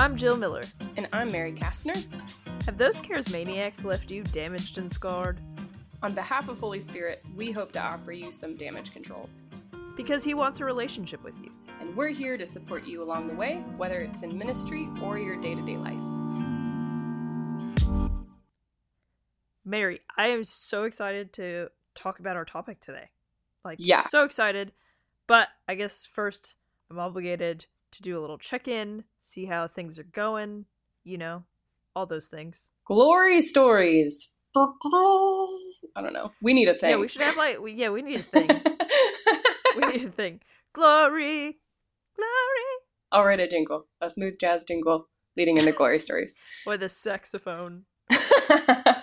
I'm Jill Miller. And I'm Mary Kastner. Have those charismaniacs left you damaged and scarred? On behalf of Holy Spirit, we hope to offer you some damage control. Because he wants a relationship with you. And we're here to support you along the way, whether it's in ministry or your day to day life. Mary, I am so excited to talk about our topic today. Like, Yeah. so excited. But I guess first, I'm obligated to do a little check in, see how things are going, you know, all those things. Glory stories. I don't know. We need a thing. Yeah, we should have like, we, yeah, we need a thing. we need a thing. Glory, glory. I'll write a jingle, a smooth jazz jingle leading into glory stories. With a saxophone,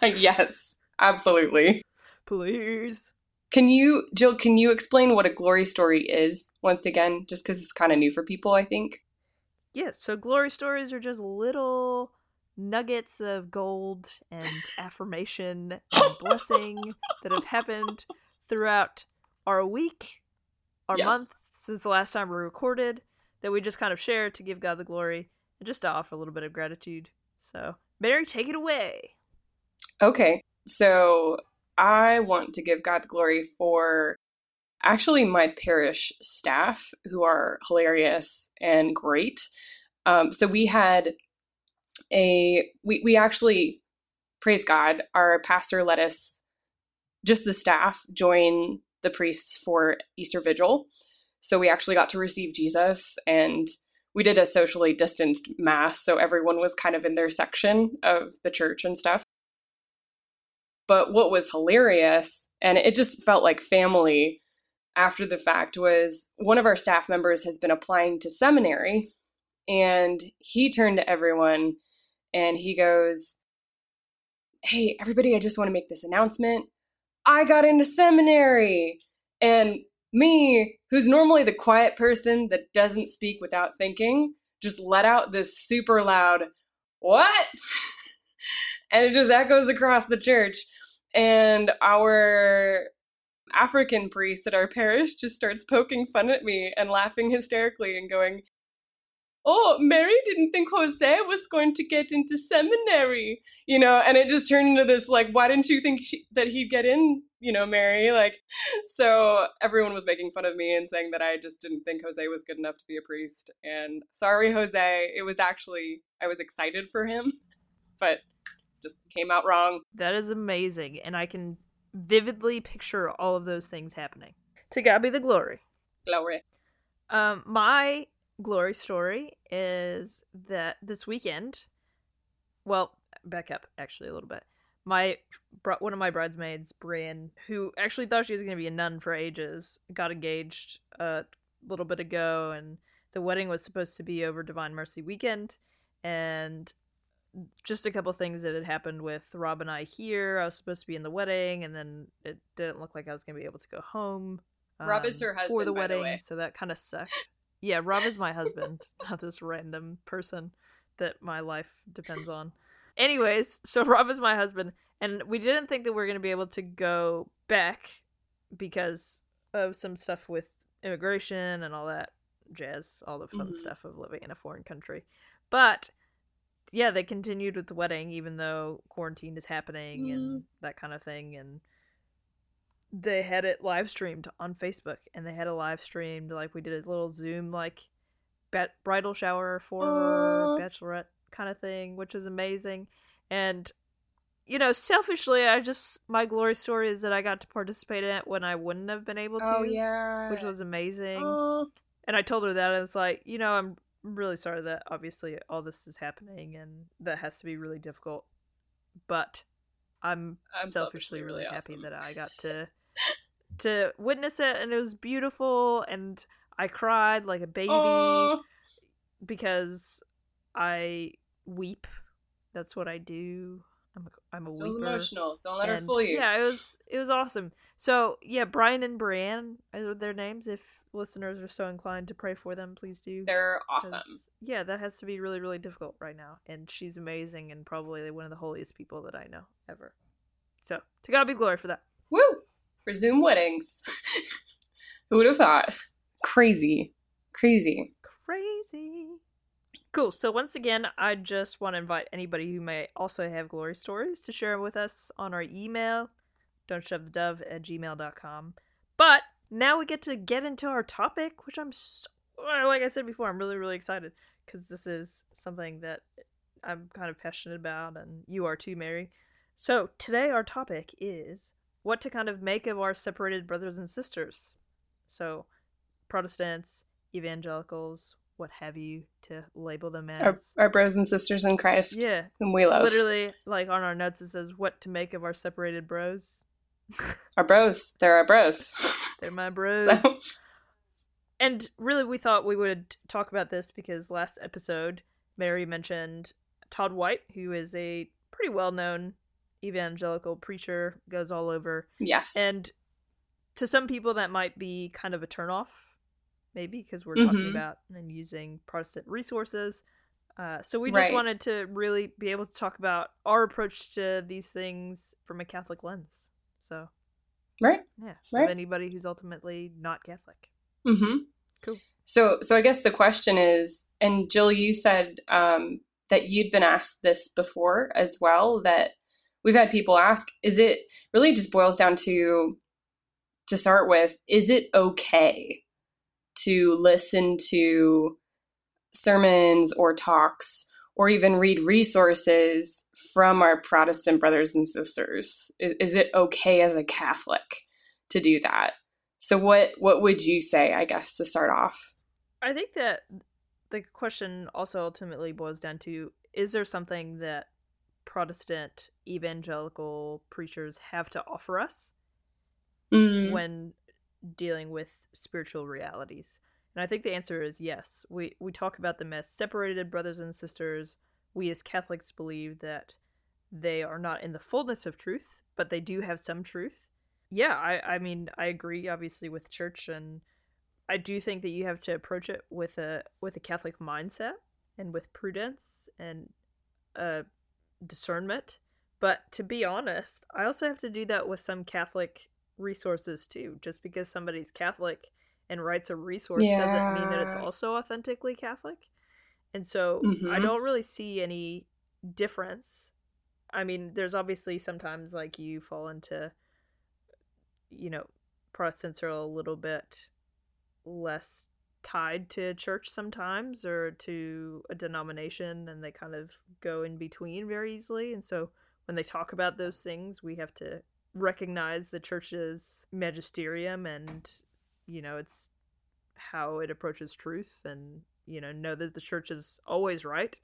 yes, absolutely. please. Can you, Jill, can you explain what a glory story is once again? Just because it's kind of new for people, I think. Yes, so glory stories are just little nuggets of gold and affirmation and blessing that have happened throughout our week, our Yes. month since the last time we recorded that we just kind of share to give God the glory and just to offer a little bit of gratitude. So, Mary, take it away. Okay, so I want to give God the glory for actually my parish staff who are hilarious and great. Um, so we had a we we actually praise God. Our pastor let us just the staff join the priests for Easter Vigil. So we actually got to receive Jesus and we did a socially distanced mass so everyone was kind of in their section of the church and stuff. But what was hilarious, and it just felt like family after the fact, was one of our staff members has been applying to seminary, and he turned to everyone and he goes, Hey, everybody, I just want to make this announcement. I got into seminary. And me, who's normally the quiet person that doesn't speak without thinking, just let out this super loud, What? and it just echoes across the church. And our African priest at our parish just starts poking fun at me and laughing hysterically and going, Oh, Mary didn't think Jose was going to get into seminary, you know, and it just turned into this like, why didn't you think she, that he'd get in, you know, Mary? Like, so everyone was making fun of me and saying that I just didn't think Jose was good enough to be a priest. And sorry, Jose, it was actually, I was excited for him, but just came out wrong. That is amazing, and I can vividly picture all of those things happening. To God be the glory. Glory. Um, my glory story is that this weekend, well, back up actually a little bit. My one of my bridesmaids, Brian, who actually thought she was going to be a nun for ages, got engaged a little bit ago, and the wedding was supposed to be over Divine Mercy weekend, and just a couple things that had happened with Rob and I here. I was supposed to be in the wedding, and then it didn't look like I was going to be able to go home. Rob is um, her for husband, the by the wedding, way. so that kind of sucked. Yeah, Rob is my husband, not this random person that my life depends on. Anyways, so Rob is my husband, and we didn't think that we were going to be able to go back because of some stuff with immigration and all that jazz, all the fun Mhm. stuff of living in a foreign country. But yeah, they continued with the wedding even though quarantine is happening mm-hmm. and that kind of thing and they had it live streamed on Facebook and they had a live streamed like we did a little Zoom like bat- bridal shower for her bachelorette kind of thing, which was amazing. And you know, selfishly, I just my glory story is that I got to participate in it when I wouldn't have been able oh, to, Oh, yeah. which was amazing. Aw. And I told her that I was like, you know, I'm really sorry that obviously all this is happening and that has to be really difficult. But I'm, I'm selfishly really, happy awesome. that I got to to witness it and it was beautiful and I cried like a baby Aw. because I weep. That's what I do. I'm a, I'm a weeper. emotional. Don't let her fool you. Yeah, it was it was awesome. So yeah, Brian and Brienne are their names. If listeners are so inclined to pray for them, please do. They're awesome. Yeah, that has to be really really difficult right now, and she's amazing and probably one of the holiest people that I know ever. So to God be glory for that. Woo! For Zoom weddings. Who would have thought? Crazy. Crazy. Crazy. Cool. So once again, I just want to invite anybody who may also have glory stories to share with us on our email, don't shove the dove at gmail.com. But now we get to get into our topic, which I'm so, like I said before, I'm really, really excited because this is something that I'm kind of passionate about, and you are too, Mary. So today our topic is what to kind of make of our separated brothers and sisters. So Protestants, evangelicals, what have you to label them as. Our, our bros and sisters in Christ. Yeah. Whom we love. Literally, like on our notes, it says what to make of our separated bros. our bros. They're our bros. They're my bros. So. And really, we thought we would talk about this because last episode, Mary mentioned Todd White, who is a pretty well known evangelical preacher, goes all over. Yes. And to some people, that might be kind of a turnoff maybe because we're mm-hmm. talking about and using Protestant resources. Uh, so we just right. wanted to really be able to talk about our approach to these things from a Catholic lens. So, right, yeah, right. anybody who's ultimately not Catholic. Mm-hmm. Cool. So, so I guess the question is, and Jill, you said um, that you'd been asked this before as well. That we've had people ask, is it really just boils down to to start with, is it okay to listen to sermons or talks or even read resources from our Protestant brothers and sisters? Is, is, it okay as a Catholic to do that? So what what would you say, I guess, to start off? I think that the question also ultimately boils down to is there something that Protestant evangelical preachers have to offer us mm. when dealing with spiritual realities? And I think the answer is yes. We we talk about them as separated brothers and sisters. We as Catholics believe that they are not in the fullness of truth, but they do have some truth. Yeah, I I mean, I agree obviously with church and I do think that you have to approach it with a with a Catholic mindset and with prudence and uh discernment. But to be honest, I also have to do that with some Catholic resources too. Just because somebody's Catholic and writes a resource yeah. doesn't mean that it's also authentically Catholic. And so mm-hmm. I don't really see any difference. I mean, there's obviously sometimes like you fall into, you know, Protestants are a little bit less tied to church sometimes or to a denomination and they kind of go in between very easily. And so when they talk about those things, we have to recognize the church's magisterium and you know it's how it approaches truth and you know know that the church is always right.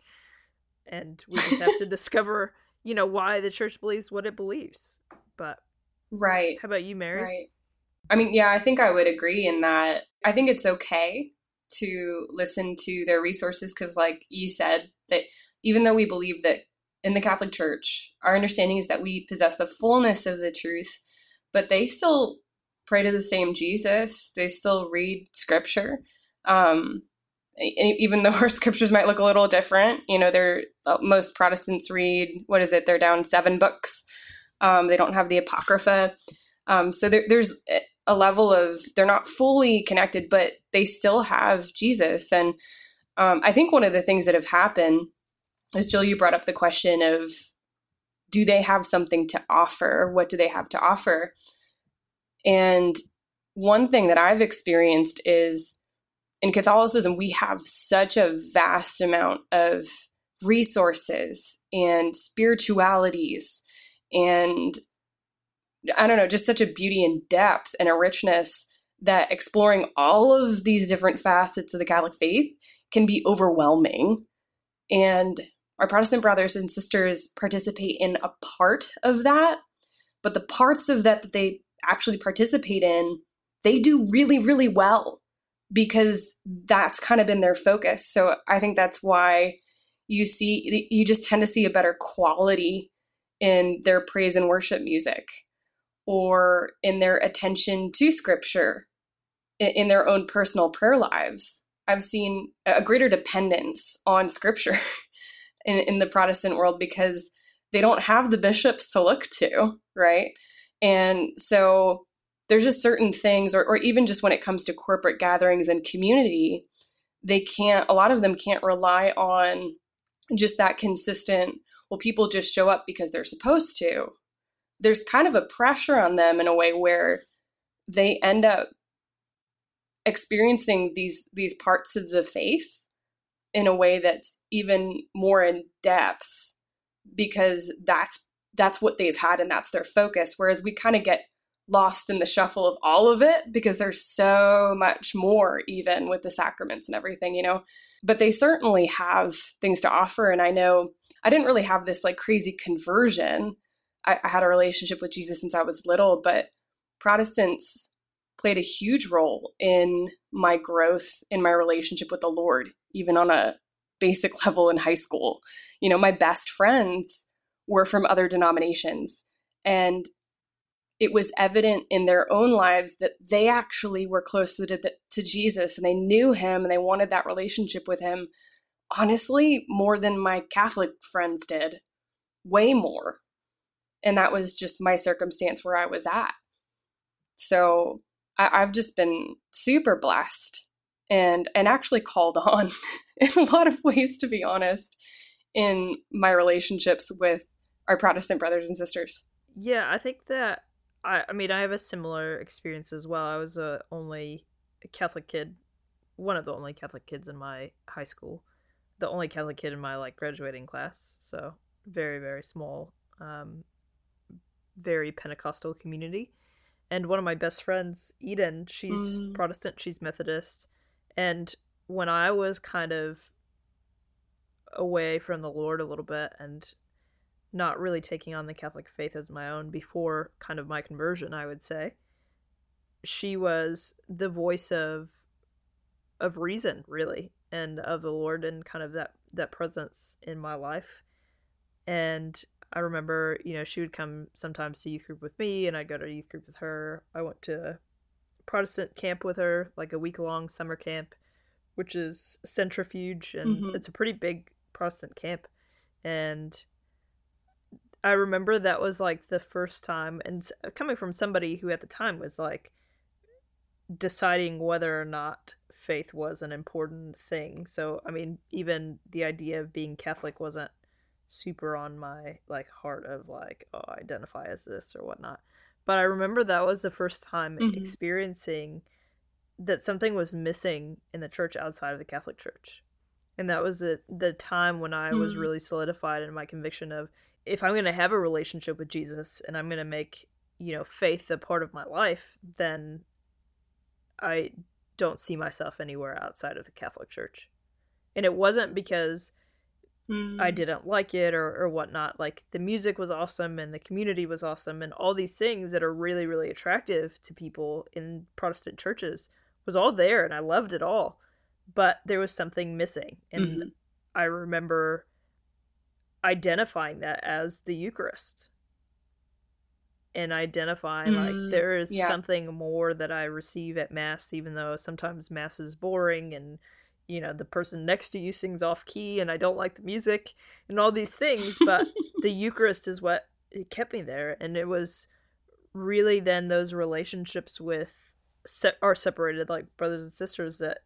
And we just have to discover you know why the church believes what it believes. But right. how about you mary? Right. I mean yeah i think i would agree in that i think it's okay to listen to their resources because like you said that even though we believe that in the Catholic Church, our understanding is that we possess the fullness of the truth, but they still pray to the same Jesus. They still read scripture. Um, even though our scriptures might look a little different, you know, they're uh, most Protestants read what is it? They're down seven books. Um, they don't have the Apocrypha. Um, so there, there's a level of they're not fully connected, but they still have Jesus. And um, I think one of the things that have happened is Jill, you brought up the question of do they have something to offer? What do they have to offer? And one thing that I've experienced is in Catholicism, we have such a vast amount of resources and spiritualities and I don't know, just such a beauty and depth and a richness that exploring all of these different facets of the Catholic faith can be overwhelming. And our Protestant brothers and sisters participate in a part of that, but the parts of that that they actually participate in, they do really, really well because that's kind of been their focus. So I think that's why you see, you just tend to see a better quality in their praise and worship music or in their attention to scripture in their own personal prayer lives. I've seen a greater dependence on scripture in, in the Protestant world because they don't have the bishops to look to, right? And so there's just certain things, or, or even just when it comes to corporate gatherings and community, they can't a lot of them can't rely on just that consistent well people just show up because they're supposed to there's kind of a pressure on them in a way where they end up experiencing these these parts of the faith in a way that's even more in depth because that's that's what they've had and that's their focus. Whereas we kind of get lost in the shuffle of all of it because there's so much more even with the sacraments and everything you know? But they certainly have things to offer and i know i didn't really have this like crazy conversion. I, I had a relationship with jesus since i was little but protestants played a huge role in my growth in my relationship with the lord even on a basic level in high school you know my best friends were from other denominations and it was evident in their own lives that they actually were closer to, the, to Jesus and they knew him and they wanted that relationship with him, honestly, more than my Catholic friends did, way more. And that was just my circumstance where I was at. So I, have just been super blessed and and actually called on in a lot of ways, to be honest, in my relationships with our Protestant brothers and sisters. Yeah, I think that I, I mean, I have a similar experience as well. I was a only Catholic kid, one of the only Catholic kids in my high school, the only Catholic kid in my like graduating class. So very very small, um, very Pentecostal community. And one of my best friends, Eden, she's mm. Protestant, she's Methodist, and when I was kind of away from the Lord a little bit and not really taking on the Catholic faith as my own before kind of my conversion, I would say. She was the voice of of reason, really, and of the Lord and kind of that that presence in my life. And I remember, you know, she would come sometimes to youth group with me and I'd go to youth group with her. I went to Protestant camp with her, like a week long summer camp, which is centrifuge and mm-hmm. it's a pretty big Protestant camp. And I remember that was like the first time, and coming from somebody who at the time was like deciding whether or not faith was an important thing. So, I mean, even the idea of being Catholic wasn't super on my like heart of like, oh, I identify as this or whatnot. But I remember that was the first time mm-hmm. experiencing that something was missing in the church outside of the Catholic Church. And that was it, the time when I was mm. really solidified in my conviction of if I'm going to have a relationship with Jesus and I'm going to make, you know, faith a part of my life, then I don't see myself anywhere outside of the Catholic Church. And it wasn't because mm. I didn't like it or, or whatnot. Like the music was awesome and the community was awesome and all these things that are really, really attractive to people in Protestant churches was all there and I loved it all. But there was something missing. And mm-hmm. I remember identifying that as the Eucharist and identifying mm, like there is yeah. something more that I receive at Mass, even though sometimes Mass is boring and you know the person next to you sings off key and I don't like the music and all these things, but the Eucharist is what it kept me there, and it was really then those relationships with se- are separated like brothers and sisters that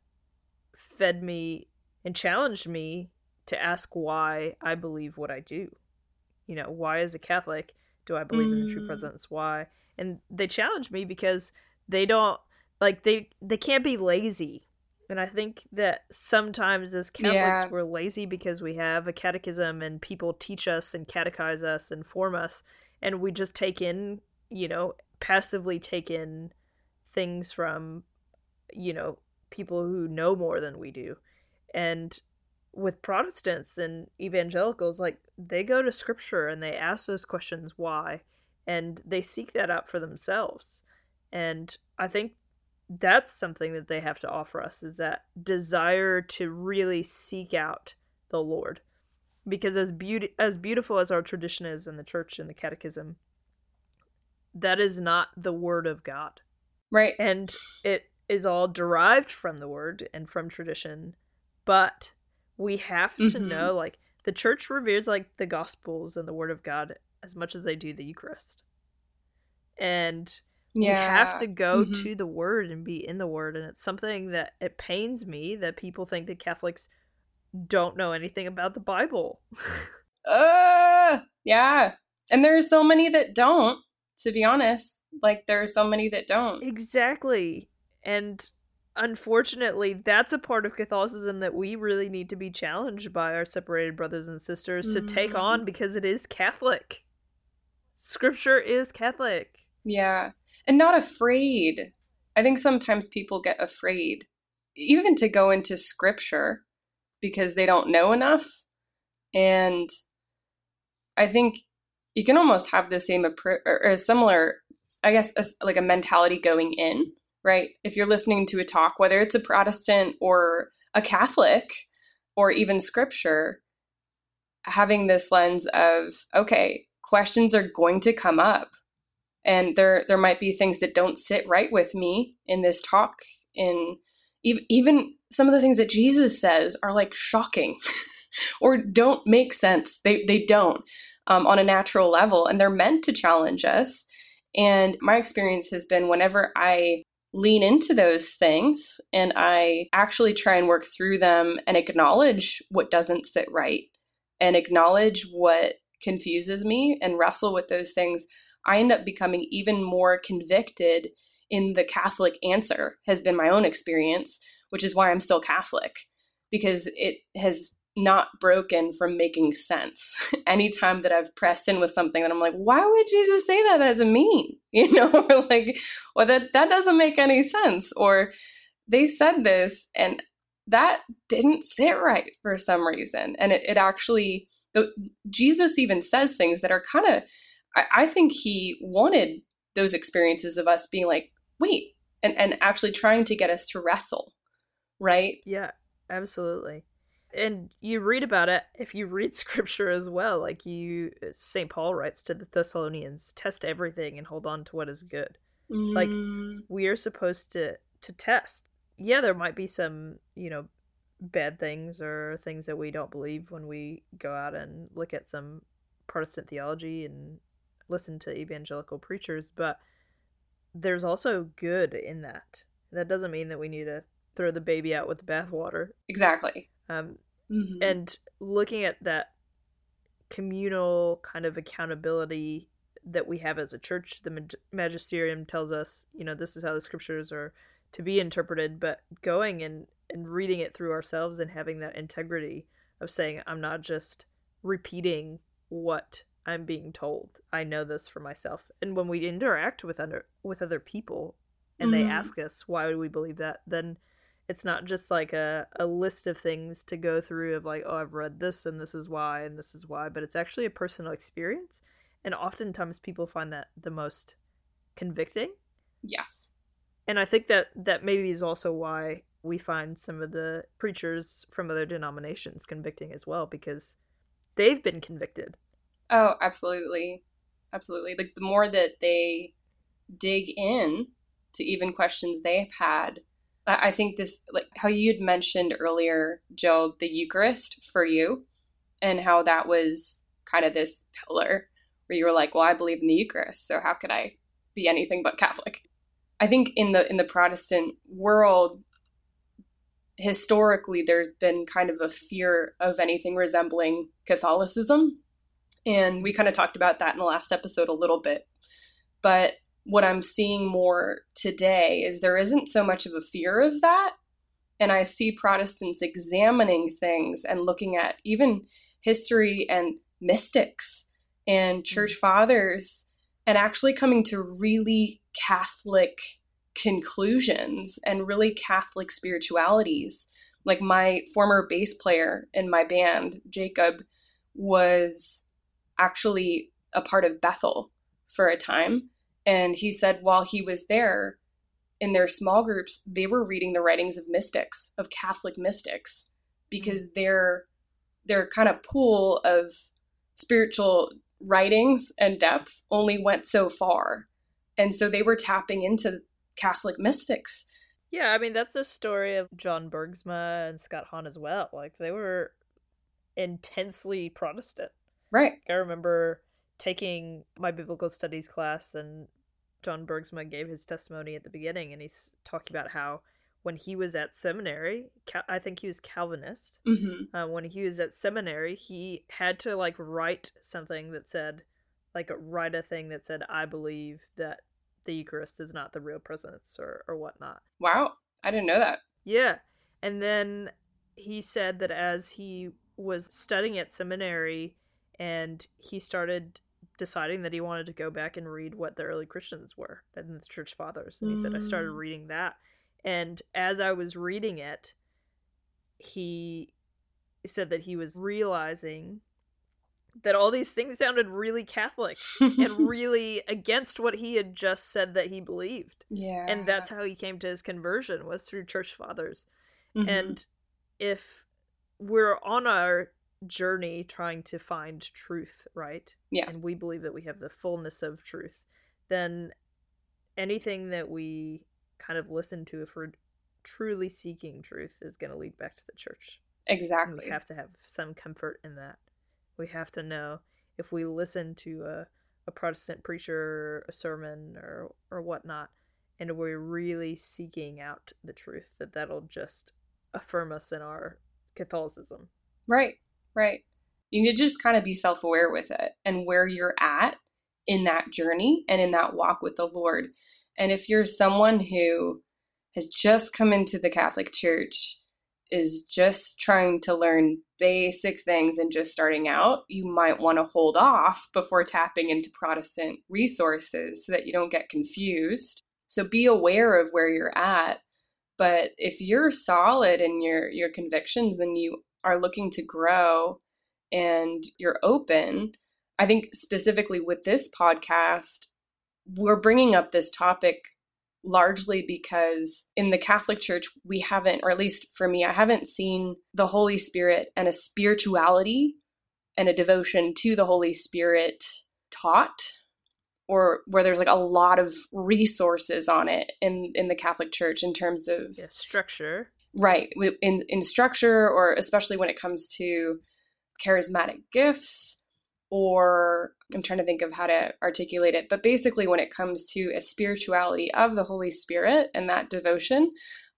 fed me and challenged me to ask why I believe what I do. You know, why as a Catholic do I believe mm. in the true mm. presence? Why? And they challenge me because they don't like they they can't be lazy. And I think that sometimes as Catholics yeah. we're lazy because we have a catechism and people teach us and catechize us and form us and we just take in, you know, passively take in things from you know, people who know more than we do. And with Protestants and evangelicals, like they go to scripture and they ask those questions why, and they seek that out for themselves. And I think that's something that they have to offer us is that desire to really seek out the Lord. Because as beauty as beautiful as our tradition is in the church and the catechism, that is not the word of God. Right. And it is all derived from the word and from tradition, but we have to mm-hmm. know like the church reveres like the gospels and the word of god as much as they do the eucharist and Yeah. We have to go Mhm. to the word and be in the word. And it's something that it pains me that people think that Catholics don't know anything about the Bible. Uh, yeah. And there are so many that don't, to be honest. Like, there are so many that don't. exactly. And unfortunately, that's a part of Catholicism that we really need to be challenged by our separated brothers and sisters to take on because it is Catholic. Scripture is Catholic. Yeah. And not afraid. I think sometimes people get afraid, even to go into scripture because they don't know enough. And I think you can almost have the same approach or a similar, I guess, as like a mentality going in, right? If you're listening to a talk, whether it's a Protestant or a Catholic or even scripture, having this lens of, okay, questions are going to come up and there there might be things that don't sit right with me in this talk. In even, some of the things that jesus says are like shocking or don't make sense. They they don't um, on a natural level and they're meant to challenge us. And my experience has been whenever i lean into those things and i actually try and work through them and acknowledge what doesn't sit right and acknowledge what confuses me and wrestle with those things I end up becoming even more convicted in the Catholic answer, has been my own experience, which is why I'm still Catholic, because it has not broken from making sense. Anytime that I've pressed in with something that I'm like, why would Jesus say that? That's mean, you know, or like, or that that doesn't make any sense, or they said this and that didn't sit right for some reason, and it, it actually, Jesus even says things that are kind of I, I think he wanted those experiences of us being like, wait, and, and actually trying to get us to wrestle, right? Yeah, absolutely. And you read about it if you read scripture as well. Like you, St. Paul writes to the Thessalonians, test everything and hold on to what is good. Like, Mm, We are supposed to to test. Yeah, there might be some, you know, bad things or things that we don't believe when we go out and look at some Protestant theology and listen to evangelical preachers, but there's also good in that. That doesn't mean that we need to throw the baby out with the bathwater. exactly. Um, Mhm. and looking at that communal kind of accountability that we have as a church the mag- magisterium tells us you know this is how the scriptures are to be interpreted but going and and reading it through ourselves and having that integrity of saying i'm not just repeating what i'm being told. I know this for myself. And when we interact with other with other people and they Mhm. ask us why would we believe that? then it's not just like a, a list of things to go through of like oh i've read this and this is why and this is why but it's actually a personal experience. And oftentimes people find that the most convicting. Yes. and i think that that maybe is also why we find some of the preachers from other denominations convicting as well because they've been convicted Oh, absolutely. Absolutely. Like the more that they dig in to even questions they've had, I think this, like how you'd mentioned earlier, Joe, the Eucharist for you, and how that was kind of this pillar where you were like, well, I believe in the Eucharist, so how could I be anything but Catholic? I think in the in the Protestant world, historically, there's been kind of a fear of anything resembling Catholicism. And we kind of talked about that in the last episode a little bit. But what I'm seeing more today is there isn't so much of a fear of that. And I see Protestants examining things and looking at even history and mystics and church mm. fathers and actually coming to really Catholic conclusions and really Catholic spiritualities. Like my former bass player in my band, Jacob, was actually a part of Bethel for a time. And he said while he was there in their small groups, they were reading the writings of mystics, of Catholic mystics, because mm. their their kind of pool of spiritual writings and depth only went so far. And so they were tapping into Catholic mystics. yeah i mean that's a story of john bergsma and scott hahn as well like they were intensely protestant Right. I remember taking my biblical studies class and John Bergsma gave his testimony at the beginning, and he's talking about how when he was at seminary, I think he was Calvinist. Mm-hmm. Uh, when he was at seminary, he had to like write something that said, like, write a thing that said, "I believe that the Eucharist is not the real presence," or or whatnot. Wow, I didn't know that. Yeah, and then he said that as he was studying at seminary, and he started deciding that he wanted to go back and read what the early Christians were and the church fathers. And he mm. said, I started mm. reading that. And as I was reading it, he said that he was realizing that all these things sounded really Catholic and really against what he had just said that he believed. Yeah. And that's how he came to his conversion was through church fathers. Mm-hmm. And if we're on our journey trying to find truth, right? Yeah. And we believe that we have the fullness of truth, then anything that we kind of listen to if we're truly seeking truth is going to lead back to the church. Exactly. And we have to have some comfort in that. We have to know if we listen to a, a Protestant preacher, a sermon, or or whatnot, and we're really seeking out the truth, that that'll just affirm us in our Catholicism. Right. Right. You need to just kind of be self aware with it and where you're at in that journey and in that walk with the Lord. And if you're someone who has just come into the Catholic Church, is just trying to learn basic things and just starting out, you might want to hold off before tapping into Protestant resources so that you don't get confused. So be aware of where you're at. But if you're solid in your, your convictions and you are looking to grow and you're open, I think specifically with this podcast, we're bringing up this topic largely because in the Catholic Church, we haven't, or at least for me, I haven't seen the Holy Spirit and a spirituality and a devotion to the Holy Spirit taught or where there's like a lot of resources on it in in the Catholic Church in terms of yeah, structure right in in structure or especially when it comes to charismatic gifts or I'm trying to think of how to articulate it but basically when it comes to a spirituality of the Holy Spirit and that devotion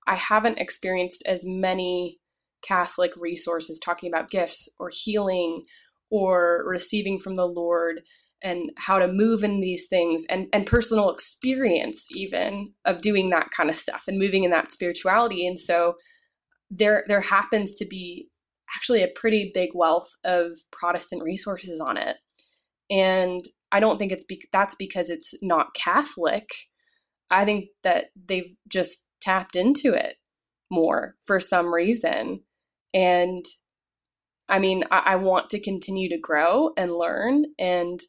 I haven't experienced as many Catholic resources talking about gifts or healing or receiving from the Lord and how to move in these things and, and personal experience even of doing that kind of stuff and moving in that spirituality. And so there there happens to be actually a pretty big wealth of protestant resources on it. And i don't think it's be- that's because it's not catholic. I think that they've just tapped into it more for some reason. And i mean I, I want to continue to grow and learn. And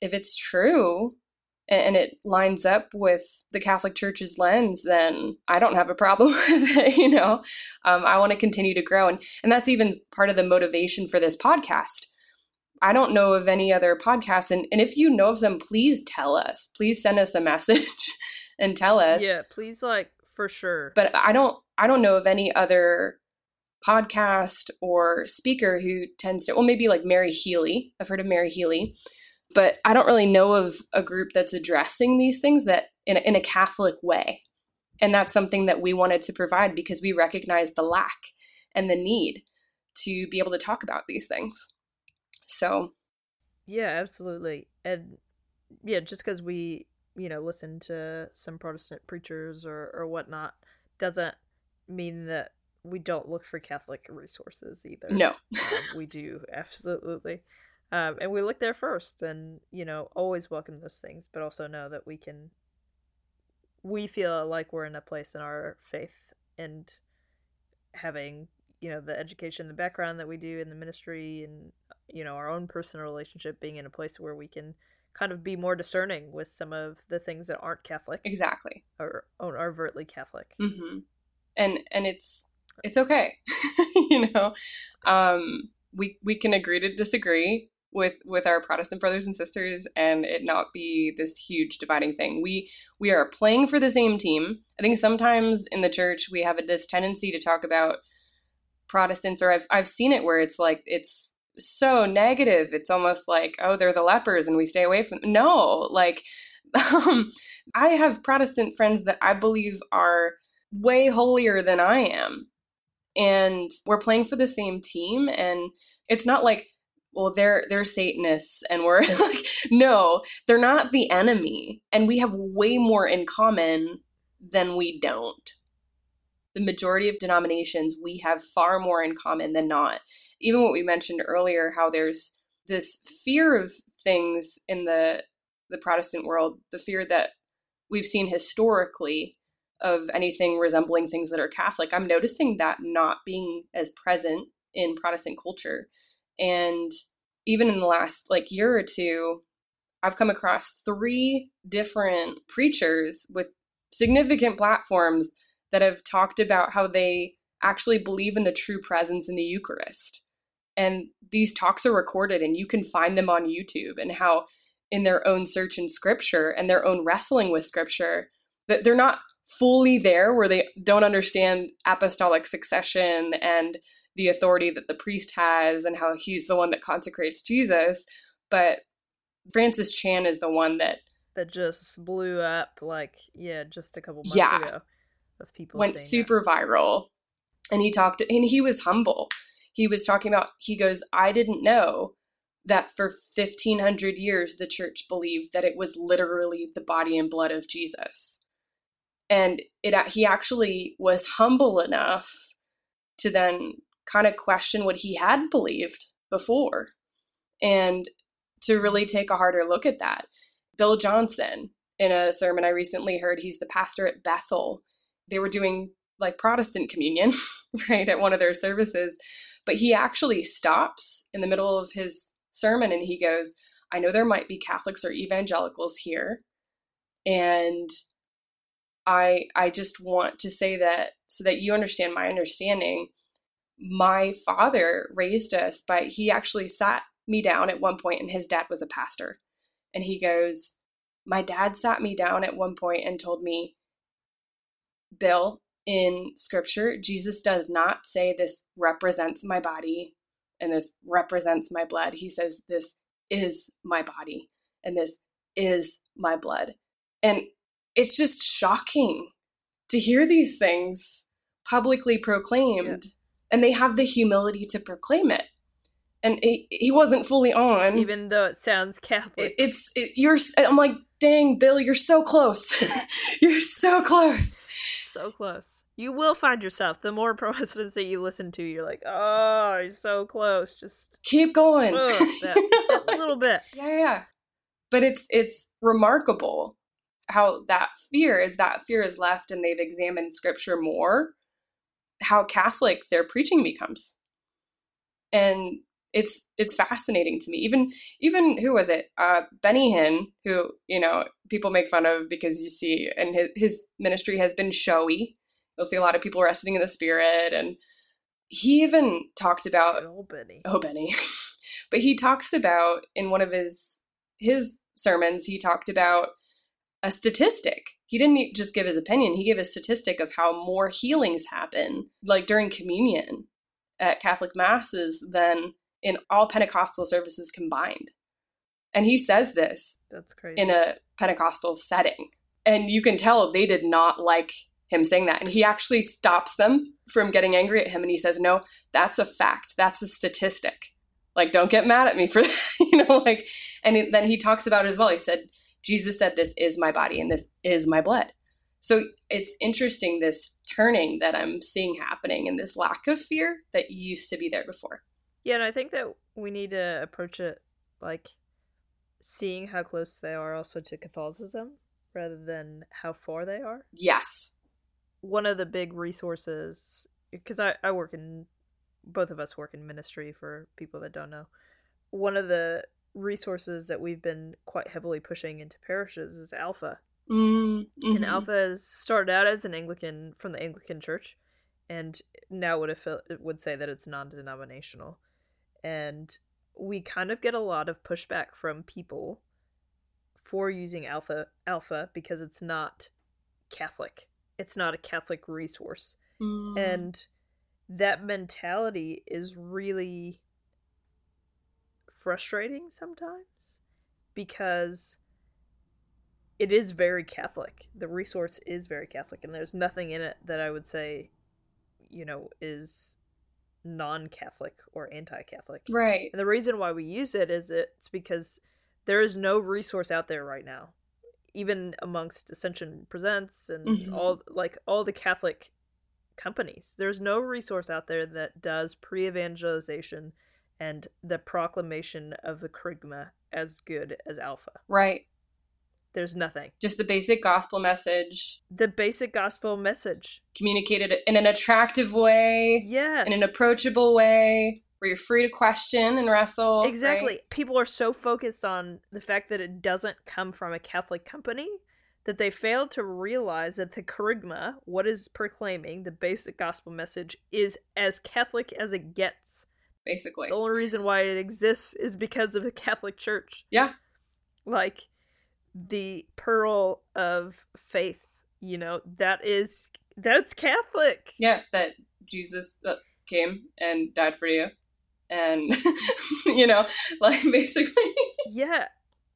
if it's true and it lines up with the Catholic Church's lens, then I don't have a problem with it. You know, um, I want to continue to grow, and and that's even part of the motivation for this podcast. I don't know of any other podcasts, and and if you know of some, please tell us. Please send us a message and tell us. Yeah, please, like for sure. But I don't I don't know of any other podcast or speaker who tends to well maybe like Mary Healy. I've heard of Mary Healy but I don't really know of a group that's addressing these things that in a, in a Catholic way. And that's something that we wanted to provide because we recognize the lack and the need to be able to talk about these things. So, yeah, absolutely. And yeah, just because we, you know, listen to some Protestant preachers or, or whatnot doesn't mean that we don't look for Catholic resources either. No. um, we do, absolutely. Um, and we look there first and, you know, always welcome those things, but also know that we can, we feel like we're in a place in our faith and having, you know, the education, the background that we do in the ministry and, you know, our own personal relationship being in a place where we can kind of be more discerning with some of the things that aren't Catholic. Exactly. Or, or overtly Catholic. Mm-hmm. And, and it's, it's okay. you know, um, we, we can agree to disagree with with our Protestant brothers and sisters and it not be this huge dividing thing. We we are playing for the same team. I think sometimes in the church we have this tendency to talk about Protestants or I've I've seen it where it's like it's so negative. It's almost like oh they're the lepers and we stay away from them. No, like um, I have Protestant friends that I believe are way holier than I am. And we're playing for the same team and it's not like well they're they're satanists and we're like no, they're not the enemy and we have way more in common than we don't. The majority of denominations we have far more in common than not. Even what we mentioned earlier how there's this fear of things in the the Protestant world, the fear that we've seen historically of anything resembling things that are Catholic. I'm noticing that not being as present in Protestant culture. And even in the last like year or two, I've come across three different preachers with significant platforms that have talked about how they actually believe in the true presence in the Eucharist. And these talks are recorded and you can find them on YouTube and how in their own search in scripture and their own wrestling with scripture that they're not fully there where they don't understand apostolic succession and the authority that the priest has and how he's the one that consecrates Jesus but Francis Chan is the one that that just blew up like yeah just a couple months Yeah. ago of people went super viral. And he talked and he was humble. He was talking about he goes i didn't know that for 1500 years the church believed that it was literally the body and blood of jesus. And it he actually was humble enough to then kind of question what he had believed before and to really take a harder look at that bill johnson in a sermon i recently heard he's the pastor at bethel they were doing like Protestant communion, right, at one of their services. But he actually stops in the middle of his sermon and he goes, I know there might be Catholics or evangelicals here. And I I just want to say that so that you understand my understanding. My father raised us by he actually sat me down at one point and his dad was a pastor. And he goes, My dad sat me down at one point and told me, Bill, in scripture, Jesus does not say this represents my body and this represents my blood. He says this is my body and this is my blood. And it's just shocking to hear these things publicly proclaimed and they have the humility to proclaim it. And he, he wasn't fully on. even though it sounds Catholic. It- it's it, you're I'm like, "Dang, Bill, you're so close. you're so close." so close. You will find yourself. The more Protestants that you listen to, you're like, oh, you're so close. Just keep going. ugh, that, that little bit. yeah, yeah, yeah. But it's it's remarkable how that fear is that fear is left and they've examined scripture more, how Catholic their preaching becomes. And it's it's fascinating to me. Even even who was it? Uh Benny Hinn, who, you know, people make fun of because you see and his, his ministry has been showy. You'll see a lot of people resting in the spirit and he even talked about Oh, Benny. oh benny but he talks about in one of his his sermons he talked about a statistic. He didn't just give his opinion. He gave a statistic of how more healings happen like during communion at catholic masses than in all pentecostal services combined. And he says this That's crazy. in a pentecostal setting. And you can tell they did not like him saying that. And he actually stops them from getting angry at him and he says no that's a fact. That's a statistic. Like don't get mad at me for that you know like and then he talks about it as well. He said jesus said this is my body and this is my blood so it's interesting this turning that i'm seeing happening and this lack of fear that used to be there before Yeah, and I think that we need to approach it like seeing how close they are also to Catholicism rather than how far they are. yes One of the big resources, because I, I work in, both of us work in ministry for people that don't know. One of the resources that we've been quite heavily pushing into parishes is Alpha. mm, And mhm. Alpha has started out as an Anglican from the Anglican Church, and now would affil- would say that it's non-denominational, and we kind of get a lot of pushback from people for using Alpha Alpha because it's not Catholic. It's not a Catholic resource, Mm. and that mentality is really frustrating sometimes because it is very Catholic. The resource is very Catholic, and there's nothing in it that I would say, you know, is non-Catholic or anti-Catholic. Right. And the reason why we use it is it's because there is no resource out there right now, even amongst Ascension Presents and Mhm. all like all the Catholic companies. There's no resource out there that does pre-evangelization and the proclamation of the kerygma as good as Alpha. Right. There's nothing. Just the basic gospel message The basic gospel message. communicated in an attractive way, Yes. in an approachable way, where you're free to question and wrestle. right? Exactly. People are so focused on the fact that it doesn't come from a Catholic company that they fail to realize that the kerygma, what is proclaiming the basic gospel message, is as Catholic as it gets. Basically. The only reason why it exists is because of the Catholic Church. Yeah. Like the pearl of faith, you know, that is that's Catholic. Yeah, that Jesus uh, came and died for you. And, you know, like basically. Yeah.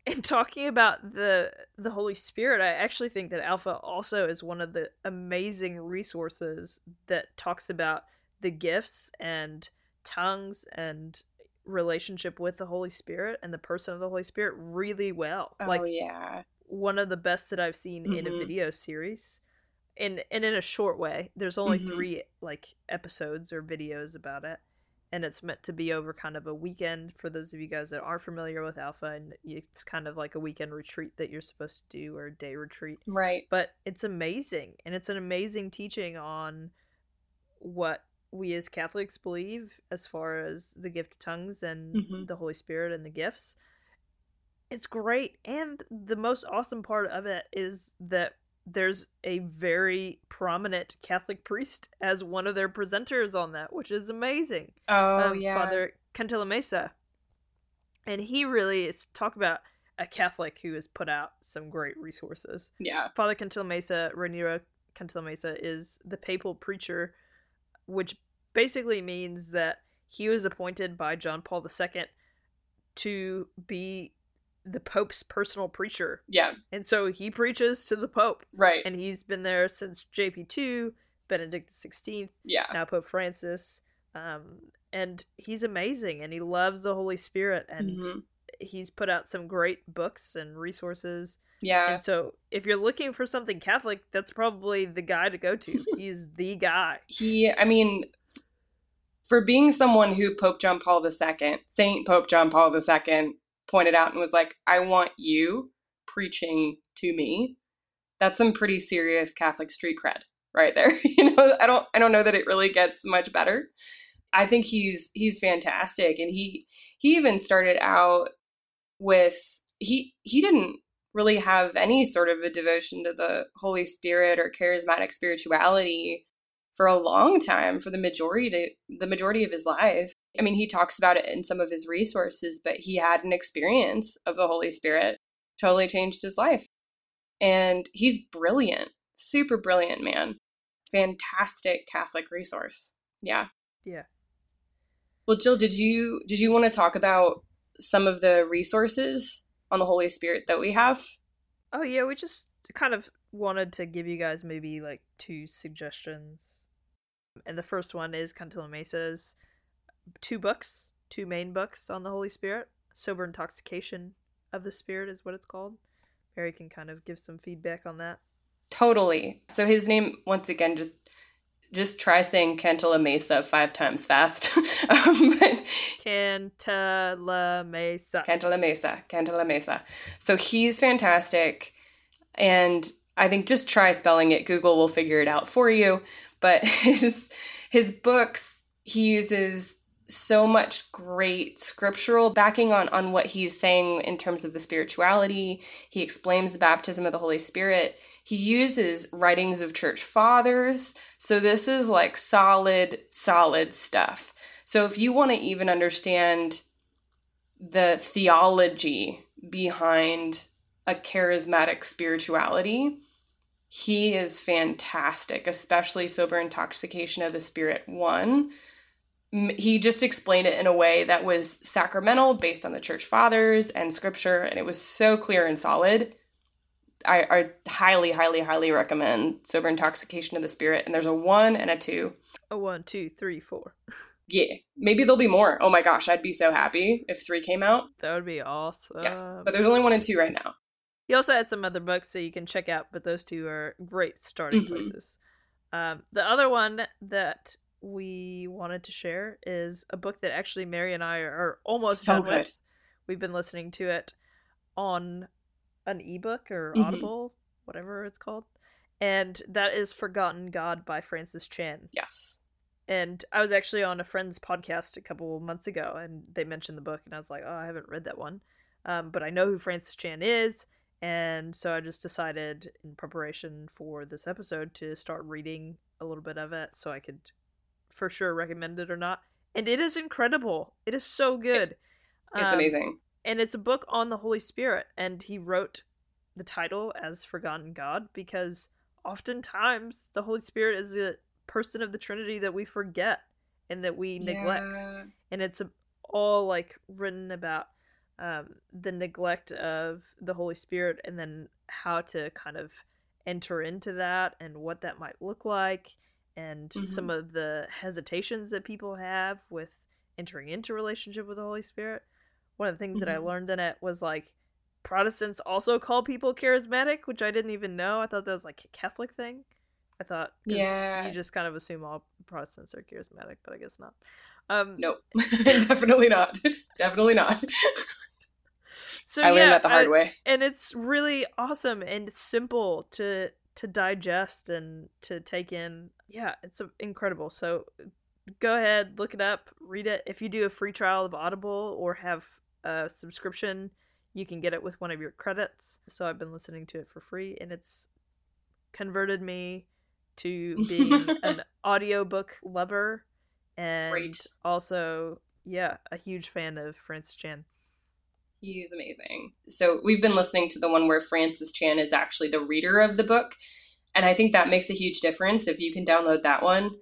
And talking about the the Holy Spirit, I actually think that Alpha also is one of the amazing resources that talks about the gifts and tongues and relationship with the Holy Spirit and the person of the Holy Spirit really well. Oh, like yeah. one of the best that I've seen in a Mhm. video series. And and in a short way. There's only Mhm. 3 like episodes or videos about it. And it's meant to be over kind of a weekend for those of you guys that aren't familiar with Alpha and it's kind of like a weekend retreat that you're supposed to do or a day retreat. Right. But it's amazing and it's an amazing teaching on what we as Catholics believe as far as the gift of tongues and Mhm. the Holy Spirit and the gifts. It's great. And the most awesome part of it is that there's a very prominent Catholic priest as one of their presenters on that, which is amazing. Oh, Um, yeah. Father Cantalamessa. And he really is talk about a Catholic who has put out some great resources. Yeah. Father Cantalamessa, Raniero Cantalamessa, is the papal preacher, which basically means that he was appointed by John Paul II to be the Pope's personal preacher. Yeah. And so he preaches to the Pope. Right. And he's been there since JP2, Benedict XVI, yeah. now Pope Francis. Um, and he's amazing and he loves the Holy Spirit and Mhm. He's put out some great books and resources. Yeah. And so if you're looking for something Catholic, that's probably the guy to go to. he's the guy. he i mean for being someone who pope john paul ii saint pope john paul ii pointed out and was like i want you preaching to me that's some pretty serious catholic street cred right there you know i don't i don't know that it really gets much better i think he's he's fantastic and he he even started out with he he didn't really have any sort of a devotion to the holy spirit or charismatic spirituality for a long time for the majority to, the majority of his life. I mean he talks about it in some of his resources but he had an experience of the holy spirit totally changed his life. And he's brilliant super brilliant man. Fantastic catholic resource. Yeah. Yeah. well jill did you did you want to talk about some of the resources on the holy spirit that we have Oh yeah, we just kind of wanted to give you guys maybe like two suggestions. And the first one is Cantalamessa's two books, two main books on the Holy Spirit. Sober Intoxication of the Spirit is what it's called. Mary can kind of give some feedback on that. Totally. So his name, once again, just just try saying Cantalamessa five times fast. um, but Cantalamessa. Cantilla Mesa, Cantalamessa. So he's fantastic, and I think just try spelling it. Google will figure it out for you. But his his books, he uses so much great scriptural backing on on what he's saying in terms of the spirituality. He explains the baptism of the Holy Spirit. He uses writings of church fathers. So this is like solid, solid stuff. So if you want to even understand the theology behind a charismatic spirituality, he is fantastic, especially Sober Intoxication of the Spirit 1. He just explained it in a way that was sacramental, based on the church fathers and scripture, and it was so clear and solid. I, I highly, highly, highly recommend Sober Intoxication of the Spirit. And there's a one and a two. A one, two, three, four. Yeah, maybe there'll be more. Oh my gosh, I'd be so happy if three came out. That would be awesome. Yes, but there's only one and two right now. He also had some other books that you can check out, but those two are great starting mm-hmm. places. Um, the other one that we wanted to share is a book that actually Mary and I are almost so done good. with. We've been listening to it on an ebook or mm-hmm. Audible, whatever it's called. And that is Forgotten God by Francis Chan. Yes. And I was actually on a friend's podcast a couple months ago and they mentioned the book and I was like, oh, I haven't read that one. Um, but I know who Francis Chan is. And so I just decided in preparation for this episode to start reading a little bit of it so I could for sure recommend it or not. And it is incredible. It is so good. It's um, amazing. And it's a book on the Holy Spirit. And he wrote the title as Forgotten God because oftentimes the Holy Spirit is a person of the Trinity that we forget and that we neglect. Yeah. And it's all like written about um, the neglect of the Holy Spirit and then how to kind of enter into that and what that might look like and mm-hmm. some of the hesitations that people have with entering into relationship with the Holy Spirit. One of the things that I mm-hmm. learned in it was like Protestants also call people charismatic, which I didn't even know. I thought that was like a Catholic thing. I thought yeah, you just kind of assume all Protestants are charismatic, but I guess not. Um, nope, definitely not. definitely not. so I yeah, learned that the hard I, way, and it's really awesome and simple to to digest and to take in. Yeah, it's incredible. So go ahead, look it up, read it. If you do a free trial of Audible or have a subscription, you can get it with one of your credits. So I've been listening to it for free and it's converted me to being an audiobook lover and Great. also yeah, a huge fan of Francis Chan. He's amazing. So we've been listening to the one where Francis Chan is actually the reader of the book. And I think that makes a huge difference if you can download that one.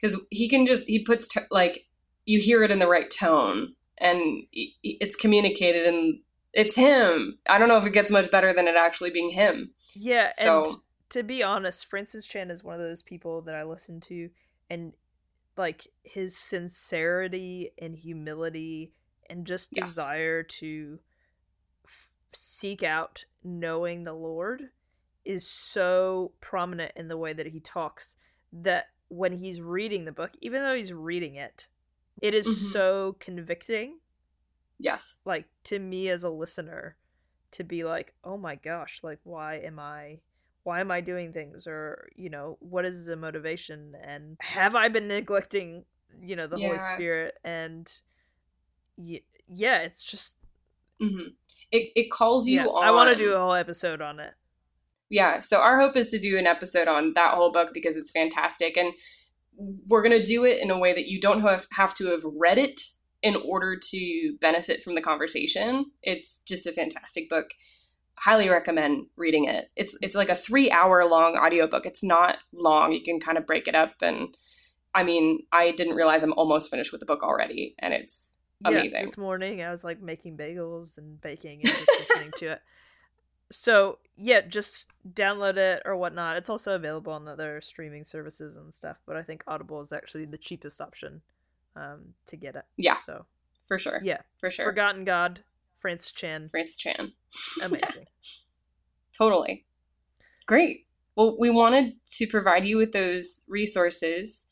Because he can just, he puts, t- like, you hear it in the right tone and it's communicated and it's him. I don't know if it gets much better than it actually being him. Yeah. So, and to be honest, Francis Chan is one of those people that I listen to and like his sincerity and humility and just yes. desire to seek out knowing the Lord is so prominent in the way that he talks that when he's reading the book, even though he's reading it, it is mm-hmm. so convicting. Yes. Like to me as a listener to be like, "Oh my gosh, like why am I why am I doing things or, you know, what is the motivation and have I been neglecting, you know, the yeah. Holy Spirit and yeah, it's just Mm-hmm. It it calls you yeah, on. I want to do a whole episode on it. Yeah, so our hope is to do an episode on that whole book because it's fantastic, and we're gonna do it in a way that you don't have have to have read it in order to benefit from the conversation. It's just a fantastic book. Highly recommend reading it. It's it's like a three hour long audiobook. It's not long. You can kind of break it up and I mean, I didn't realize I'm almost finished with the book already, and it's amazing. Yeah, this morning I was like making bagels and baking and just listening to it. So yeah, just download it or whatnot. It's also available on other streaming services and stuff, but I think Audible is actually the cheapest option um, to get it. Yeah. So for sure. Yeah, for sure. Forgotten God, Francis Chan. Francis Chan. Amazing. totally. Great. Well, we wanted to provide you with those resources.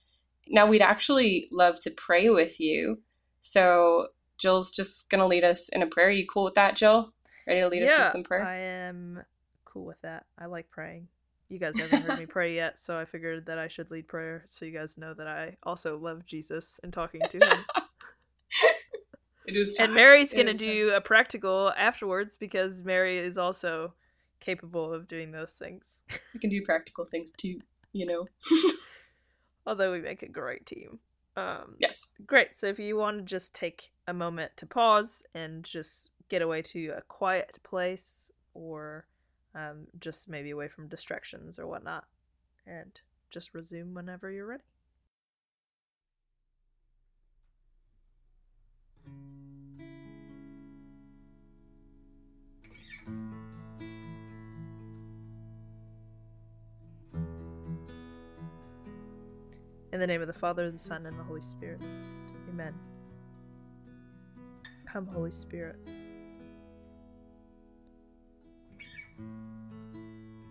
Now, we'd actually love to pray with you. So Jill's just going to lead us in a prayer. Are you cool with that, Jill? Ready to lead yeah, us in some prayer? I am cool with that. I like praying. You guys haven't heard me pray yet, so I figured that I should lead prayer so you guys know that I also love Jesus and talking to him. it is time. And Mary's going to do time. a practical afterwards because Mary is also capable of doing those things. You can do practical things too, you know. Although we make a great team. Um, yes. Great. So if you want to just take a moment to pause and just get away to a quiet place or um, just maybe away from distractions or whatnot, and just resume whenever you're ready. In the name of the Father, the Son, and the Holy Spirit. Amen. Come, Holy Spirit.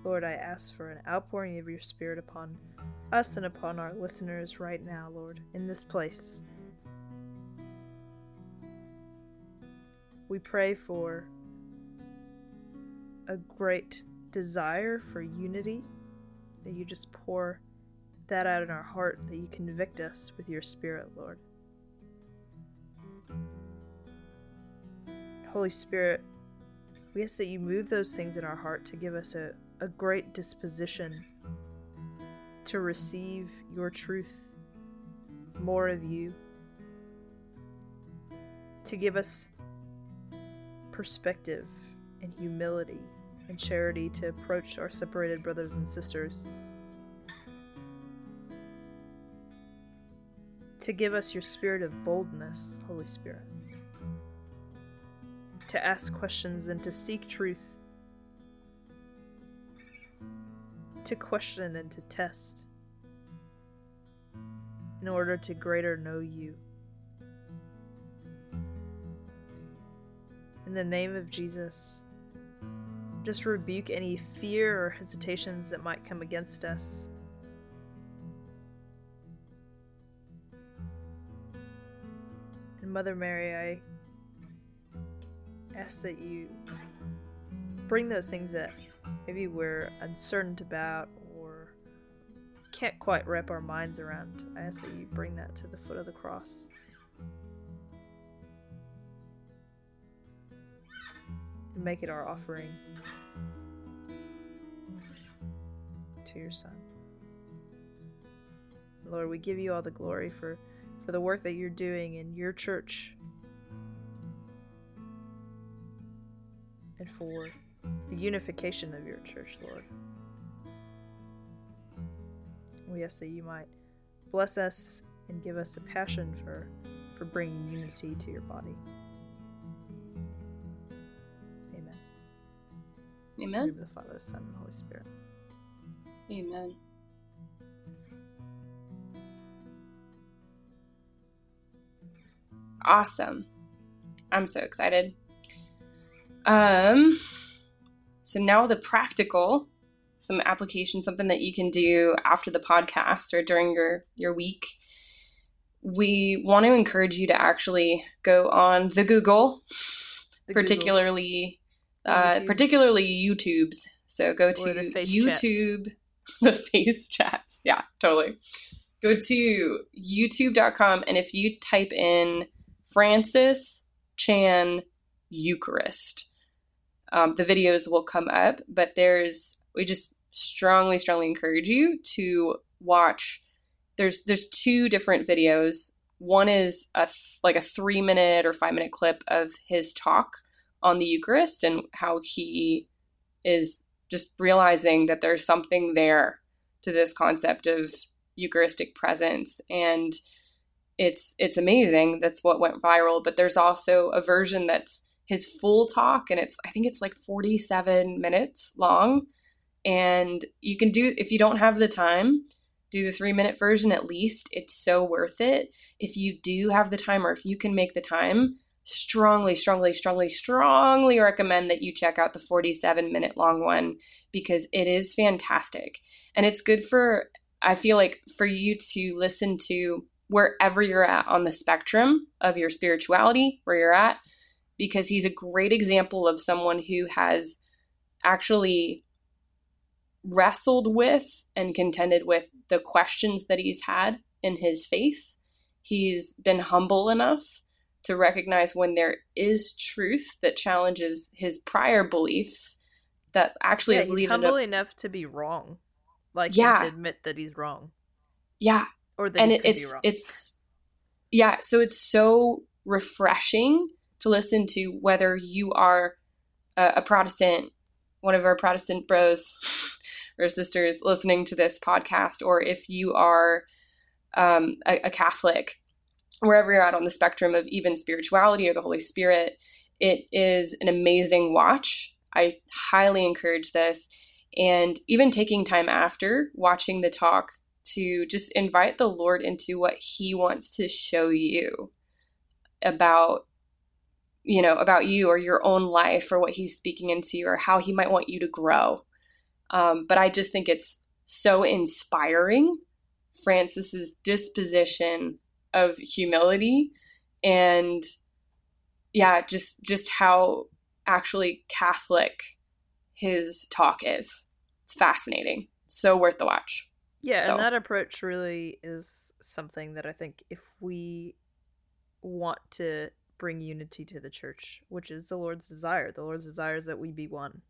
Lord, I ask for an outpouring of your Spirit upon us and upon our listeners right now, Lord, in this place. We pray for a great desire for unity, that you just pour that out in our heart, that you convict us with your Spirit, Lord. Holy Spirit, we ask that you move those things in our heart to give us a, a great disposition to receive your truth, more of you, to give us perspective and humility and charity to approach our separated brothers and sisters. To give us your spirit of boldness, Holy Spirit. To ask questions and to seek truth. To question and to test. In order to greater know you. In the name of Jesus, just rebuke any fear or hesitations that might come against us. And Mother Mary, I ask that you bring those things that maybe we're uncertain about or can't quite wrap our minds around. I ask that you bring that to the foot of the cross. And make it our offering to your Son. Lord, we give you all the glory for, for the work that you're doing in your church and for the unification of your church, Lord. We ask that you might bless us and give us a passion for, for bringing unity to your body. Amen. Amen. In the the Father, Son, and Holy Spirit. Amen. Awesome. I'm so excited. Um so now the practical some application something that you can do after the podcast or during your your week. We want to encourage you to actually go on the Google, The particularly uh, YouTubes. particularly YouTube's. So go to YouTube, the face chats. Yeah, totally. Go to youtube.com and if you type in Francis Chan Eucharist, um, the videos will come up. But there's, we just strongly, strongly encourage you to watch. There's there's two different videos. One is a th- like a three minute or five minute clip of his talk on the Eucharist and how he is just realizing that there's something there to this concept of Eucharistic presence and it's it's amazing that's what went viral but there's also a version that's his full talk and it's I think it's like 47 minutes long. And you can do if you don't have the time do the 3 minute version at least. It's so worth it. If you do have the time or if you can make the time strongly, strongly, strongly, strongly recommend that you check out the 47 minute long one because it is fantastic. And it's good for, I feel like, for you to listen to wherever you're at on the spectrum of your spirituality, where you're at, because he's a great example of someone who has actually wrestled with and contended with the questions that he's had in his faith. He's been humble enough to recognize when there is truth that challenges his prior beliefs that actually yeah, has he's humble up. enough to be wrong, like Yeah. to admit that he's wrong, Yeah, or that and it, it's it's yeah. So it's so refreshing to listen to whether you are a, a Protestant, one of our Protestant bros or sisters listening to this podcast, or if you are um, a, a Catholic, wherever you're at on the spectrum of even spirituality or the Holy Spirit, it is an amazing watch. I highly encourage this. And even taking time after watching the talk to just invite the Lord into what He wants to show you about you know about you or your own life or what he's speaking into you or how he might want you to grow. Um, but i just think it's so inspiring francis's disposition of humility and yeah just just how actually catholic his talk is. It's fascinating. So worth the watch. Yeah, So- and that approach really is something that I think if we want to bring unity to the church, which is the Lord's desire, the Lord's desire is that we be one,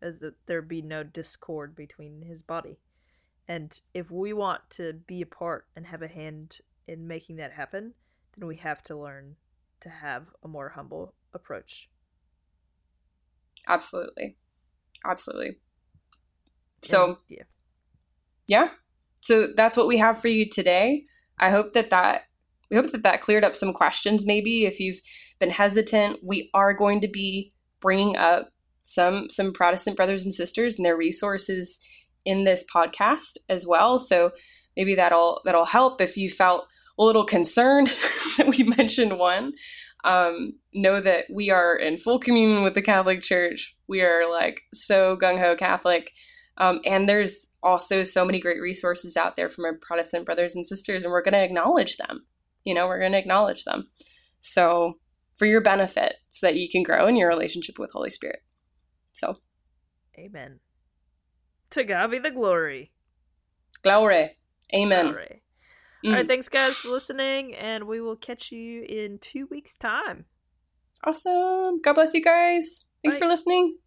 as that there be no discord between his body. And if we want to be a part and have a hand in making that happen, then we have to learn to have a more humble approach. absolutely absolutely so yeah. yeah so that's what we have for you today i hope that that we hope that that cleared up some questions maybe if you've been hesitant. We are going to be bringing up some some protestant brothers and sisters and their resources in this podcast as well. So maybe that'll that'll help. If you felt a little concerned that we mentioned one um, know that we are in full communion with the catholic church. We are like so gung-ho catholic. Um, and there's also so many great resources out there from our Protestant brothers and sisters, and we're going to acknowledge them. You know, we're going to acknowledge them. So, for your benefit, so that you can grow in your relationship with Holy Spirit. So, Amen. To God be the glory. glory. Amen. Glory. Mm. All right, thanks guys for listening, and we will catch you in two weeks' time. Awesome. God bless you guys. Thanks Bye. for listening.